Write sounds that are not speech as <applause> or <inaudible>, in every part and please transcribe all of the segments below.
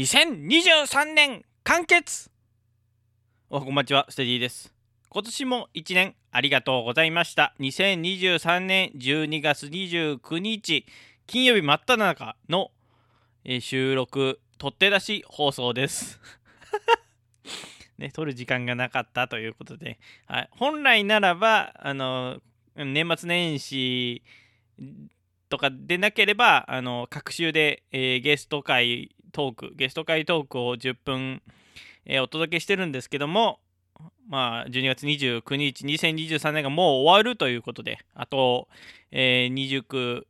2023年完結おはこんばんちは、ステディです。今年も1年ありがとうございました。2023年12月29日、金曜日真っ只中の、えー収録、取って出し放送です。<laughs> ね、撮る時間がなかったということで、はい、本来ならば、あの、年末年始とかでなければ、あの、各週で、えーゲスト会トーク、ゲスト会トークを10分、えーお届けしてるんですけども、まあ、12月29日、2023年がもう終わるということで、あと、えー、29、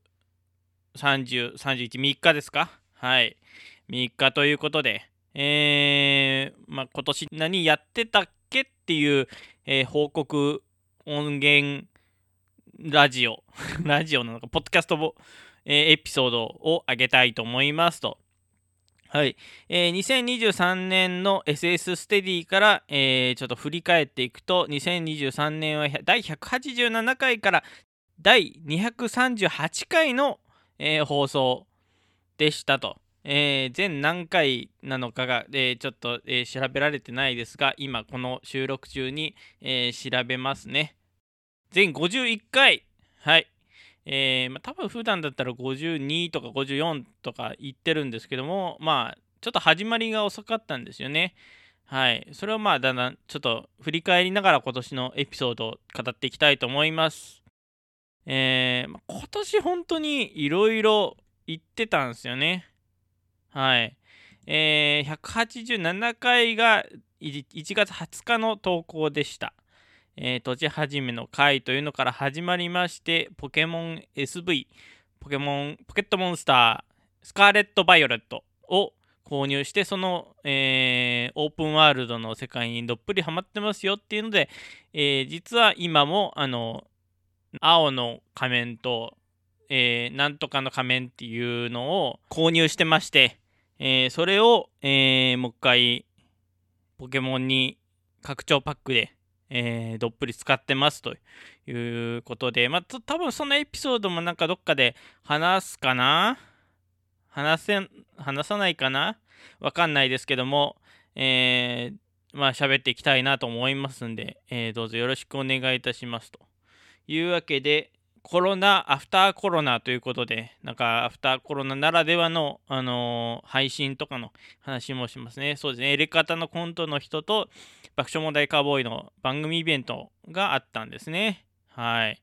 30、31、3日ですか？はい。3日ということで、えー、まあ、今年何やってたっけっていう、えー報告音源ラジオ、<laughs> ラジオなのか、ポッドキャスト、えーエピソードを上げたいと思いますと。はい。えー2023年の SS ステディから、えーちょっと振り返っていくと、2023年は第187回から第238回の、えー放送でしたと。えー全何回なのかが、えーちょっと、え調べられてないですが、今この収録中に、えー調べますね。全51回。はい。えーまあ、多分普段だったら52とか54とか言ってるんですけどもまあちょっと始まりが遅かったんですよね。はい。それをまあだんだんちょっと振り返りながら今年のエピソードを語っていきたいと思います。えー今年本当にいろいろ言ってたんですよね。はい。えー187回が1月20日の投稿でした。えー、土地始めの回というのから始まりまして、ポケモン SV、ポケモン、ポケットモンスター、スカーレット・バイオレットを購入して、その、えーオープンワールドの世界にどっぷりハマってますよっていうので、えー実は今も、あの、青の仮面と、えーなんとかの仮面っていうのを購入してまして、えーそれを、えーもう一回、ポケモンに拡張パックで、えーどっぷり使ってますということで、まあ、た多分そのエピソードもなんかどっかで話すかな？話せ話さないかな？わかんないですけども、えーまあ喋っていきたいなと思いますんで、えーどうぞよろしくお願いいたしますというわけで、コロナ、アフターコロナということで、なんかアフターコロナならではの、あのー配信とかの話もしますね。そうですね。エレ片のコントの人と爆笑問題カーボーイの番組イベントがあったんですね。はい。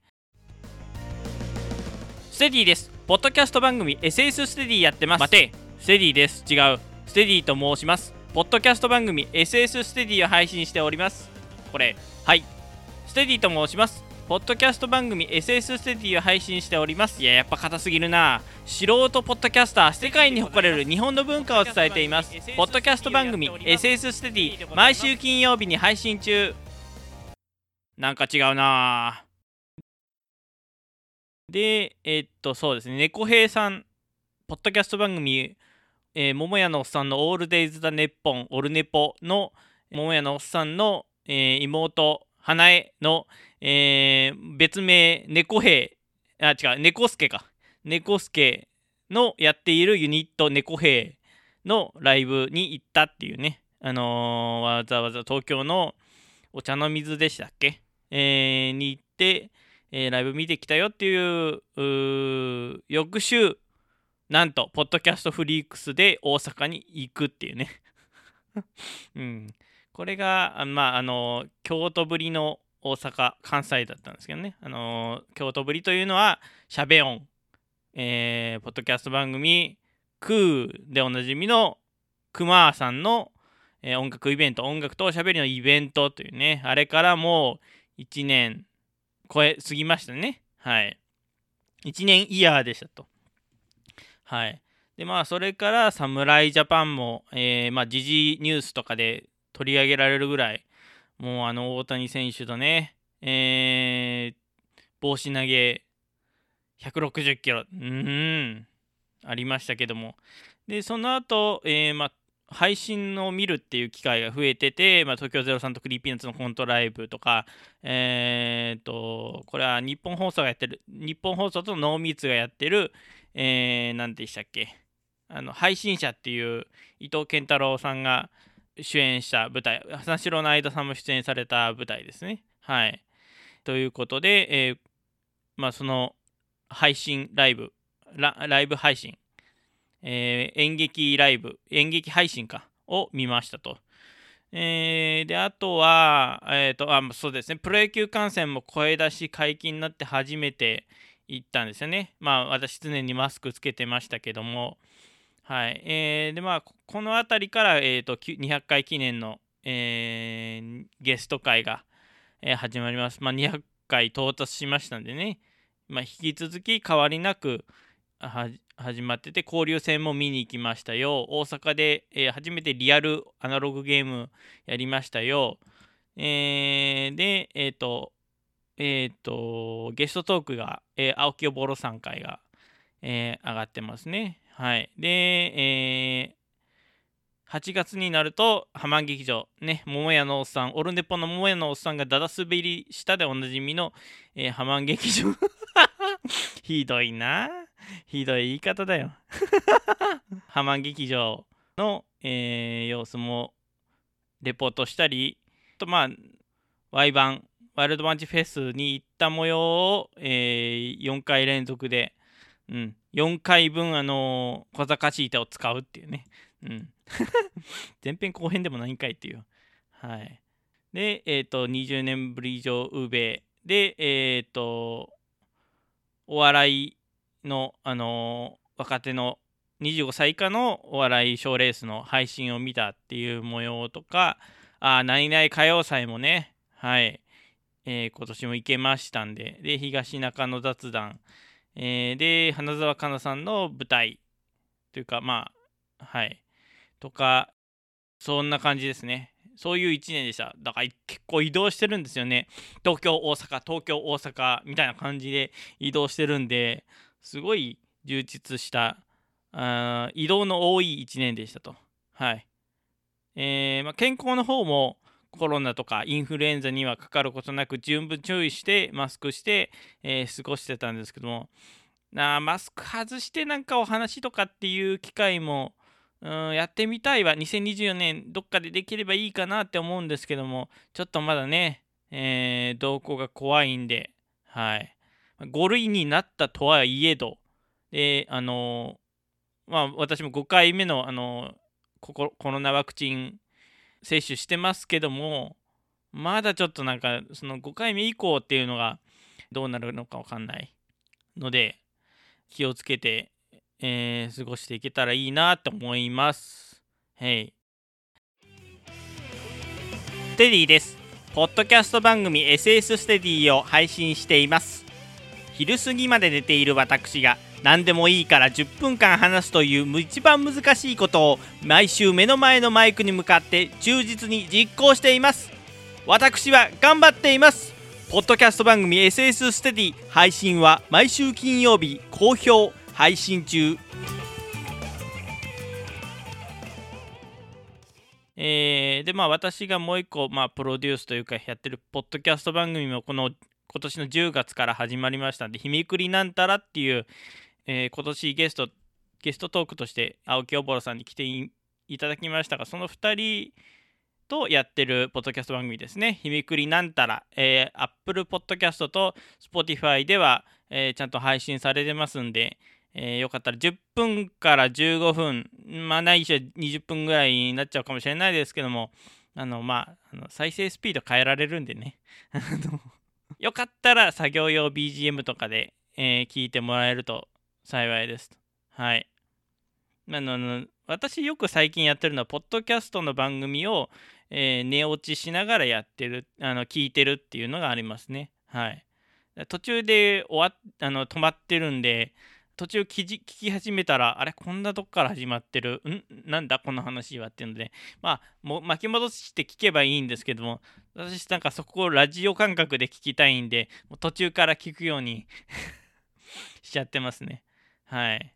ステディです。ポッドキャスト番組 SS ステディやってます。待て、ステディです。違う。ステディと申します。ポッドキャスト番組 SS ステディを配信しております。これ、はい。ステディと申します。ポッドキャスト番組 SS ステディを配信しております。いや、やっぱ硬すぎるな。素人ポッドキャスター、世界に誇れる日本の文化を伝えています。ポッドキャスト番組 SS ステディ、毎週金曜日に配信中。なんか違うなで、えっと、そうですね、猫兵さん、ポッドキャスト番組、えー、桃屋のおっさんのオールデイズ・ザ・ネッポン、オルネポの、桃屋のおっさんの、えー妹、花江の、えー別名、猫兵、あ、違う、猫助か。猫助のやっているユニット、猫兵のライブに行ったっていうね、あのーわざわざ東京のお茶の水でしたっけ、えーに行って、えーライブ見てきたよっていう翌週なんとポッドキャストフリークスで大阪に行くっていうね。<laughs> うん。これがあまああの京都ぶりの大阪関西だったんですけどね。あの京都ぶりというのはしゃべ音えーポッドキャスト番組クーでおなじみのクマーさんの、えー音楽イベント音楽とおしゃべりのイベントというねあれからもう1年超え過ぎましたね。はい。1年イヤーでしたと。はい。でまあそれから侍ジャパンも、えーまあ時事ニュースとかで取り上げられるぐらいもうあの大谷選手とねえー帽子投げ160キロ。うんありましたけども。でその後、えーま配信を見るっていう機会が増えてて、まあ、東京03と Creepy Nuts のコントライブとか、えー、と、これはニッポン放送がやってる、ニッポン放送とノーミーツがやってる、えー、なんでしたっけ、あの配信者っていう伊藤健太郎さんが主演した舞台花城の間さんも出演された舞台ですね。はい、ということで、えー、まあ、その配信ライブライブ配信、えー、演劇ライブ演劇配信かを見ましたと。えー、であとは、えーとあそうですね、プロ野球観戦も声出し解禁になって初めて行ったんですよね。まあ私常にマスクつけてましたけども、はいえー、でまあこの辺りから、えーと、200回記念の、えー、ゲスト会が、えー、始まります。まあ、200回到達しましたんでね、まあ、引き続き変わりなく始まってて交流戦も見に行きましたよ。大阪で、えー、初めてリアルアナログゲームやりましたよ。えー、で、え、ー、と、えっ、と、ゲストトークが、えー青木おぼろさん会が、え上がってますね。はい。で、えー、8月になると、浜劇場、ね、桃屋のおっさん、オルネポの桃屋のおっさんがだだ滑りしたでおなじみの、えー、浜劇場。<laughs> ひどいな。ひどい言い方だよ。<laughs> 浜劇場の、えー、様子もレポートしたり、とまあ、ワイバン、ワイルドマンチフェスに行った模様を、えー、4回連続で、うん、4回分、あのー、小賢しい手を使うっていうね。うん。<laughs> 前編後編でも何回っていう。はい。で、えっ、ー、と、20年ぶり以上、ウーベで、えっ、ー、と、お笑いの、あのー、若手の25歳以下のお笑い賞レースの配信を見たっていう模様とか、あ、何々歌謡祭もね、はい、えー、今年も行けましたんで、で、東中野雑談、えー、で、花澤香菜さんの舞台というか、まあ、はい。とか、そんな感じですね。そういう1年でした。だから結構移動してるんですよね。東京、大阪、東京、大阪みたいな感じで移動してるんで、すごい充実したあ移動の多い1年でしたと。はい。えー、まあ、健康の方もコロナとかインフルエンザにはかかることなく十分注意してマスクして、えー、過ごしてたんですけども。なマスク外してなんかお話とかっていう機会も、うん、やってみたいわ。2024年どっかでできればいいかなって思うんですけども。ちょっとまだね、えー、動向が怖いんで。はい。5類になったとはいえど。であのまあ私も5回目のあのコロナワクチン接種してますけどもまだちょっとなんかその5回目以降っていうのがどうなるのか分かんないので気をつけて、えー、過ごしていけたらいいなと思います。はい。ステディです。ポッドキャスト番組 SS ステディを配信しています。昼過ぎまで寝ている私が何でもいいから10分間話すという一番難しいことを毎週目の前のマイクに向かって忠実に実行しています。私は頑張っています。ポッドキャスト番組 SS ステディ配信は毎週金曜日好評配信中。えー、でまあ私がもう一個、まあ、プロデュースというかやってるポッドキャスト番組もこの今年の10月から始まりましたんで「ひみくりなんたら」っていうえー、今年ゲストゲストトークとして青木おぼろさんに来ていただきましたがその2人とやってるポッドキャスト番組ですね。ひみくりなんたら、えー、Apple Podcast と Spotify では、えー、ちゃんと配信されてますんで、えー、よかったら10分から15分、まあないしは20分ぐらいになっちゃうかもしれないですけども、あの、まあ、あの再生スピード変えられるんでね。<laughs> よかったら作業用 BGM とかで、えー、聞いてもらえると幸いです。はい。あの私よく最近やってるのは、ポッドキャストの番組を、えー、寝落ちしながらやってる、あの聞いてるっていうのがありますね。はい。途中で終わあの止まってるんで、途中聞き始めたら、あれ、こんなとこから始まってる、ん？なんだこの話はっていうので、まあ、も巻き戻して聞けばいいんですけども、私なんかそこをラジオ感覚で聞きたいんで、途中から聞くように <laughs> しちゃってますね。はい。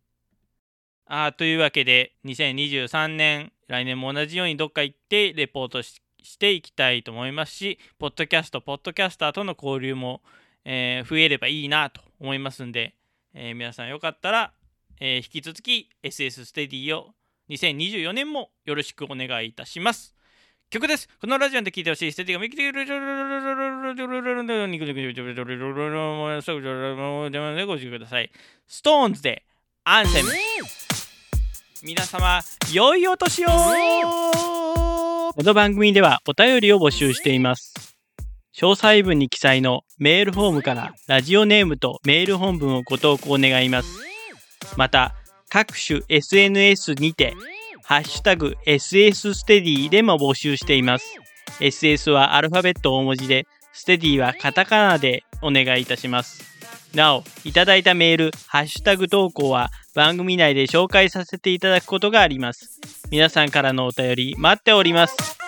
あというわけで、2023年、来年も同じようにどっか行ってレポートしていきたいと思いますし、ポッドキャスト、ポッドキャスターとの交流も、えー、増えればいいなと思いますんで、えー、皆さんよかったら、えー引き続き SS ステディを2024年もよろしくお願いいたします。曲です。このラジオで聴いてほしいステディが見てくるください。 SixTONES で ANTHEM。皆様、良いお年をこの番組ではお便りを募集しています。詳細文に記載のメールフォームからラジオネームとメール本文をご投稿願います。また、各種 SNS にて、ハッシュタグ SS ステディでも募集しています。SS はアルファベット大文字で、ステディはカタカナでお願いいたします。なお、いただいたメール、ハッシュタグ投稿は番組内で紹介させていただくことがあります。皆さんからのお便り待っております。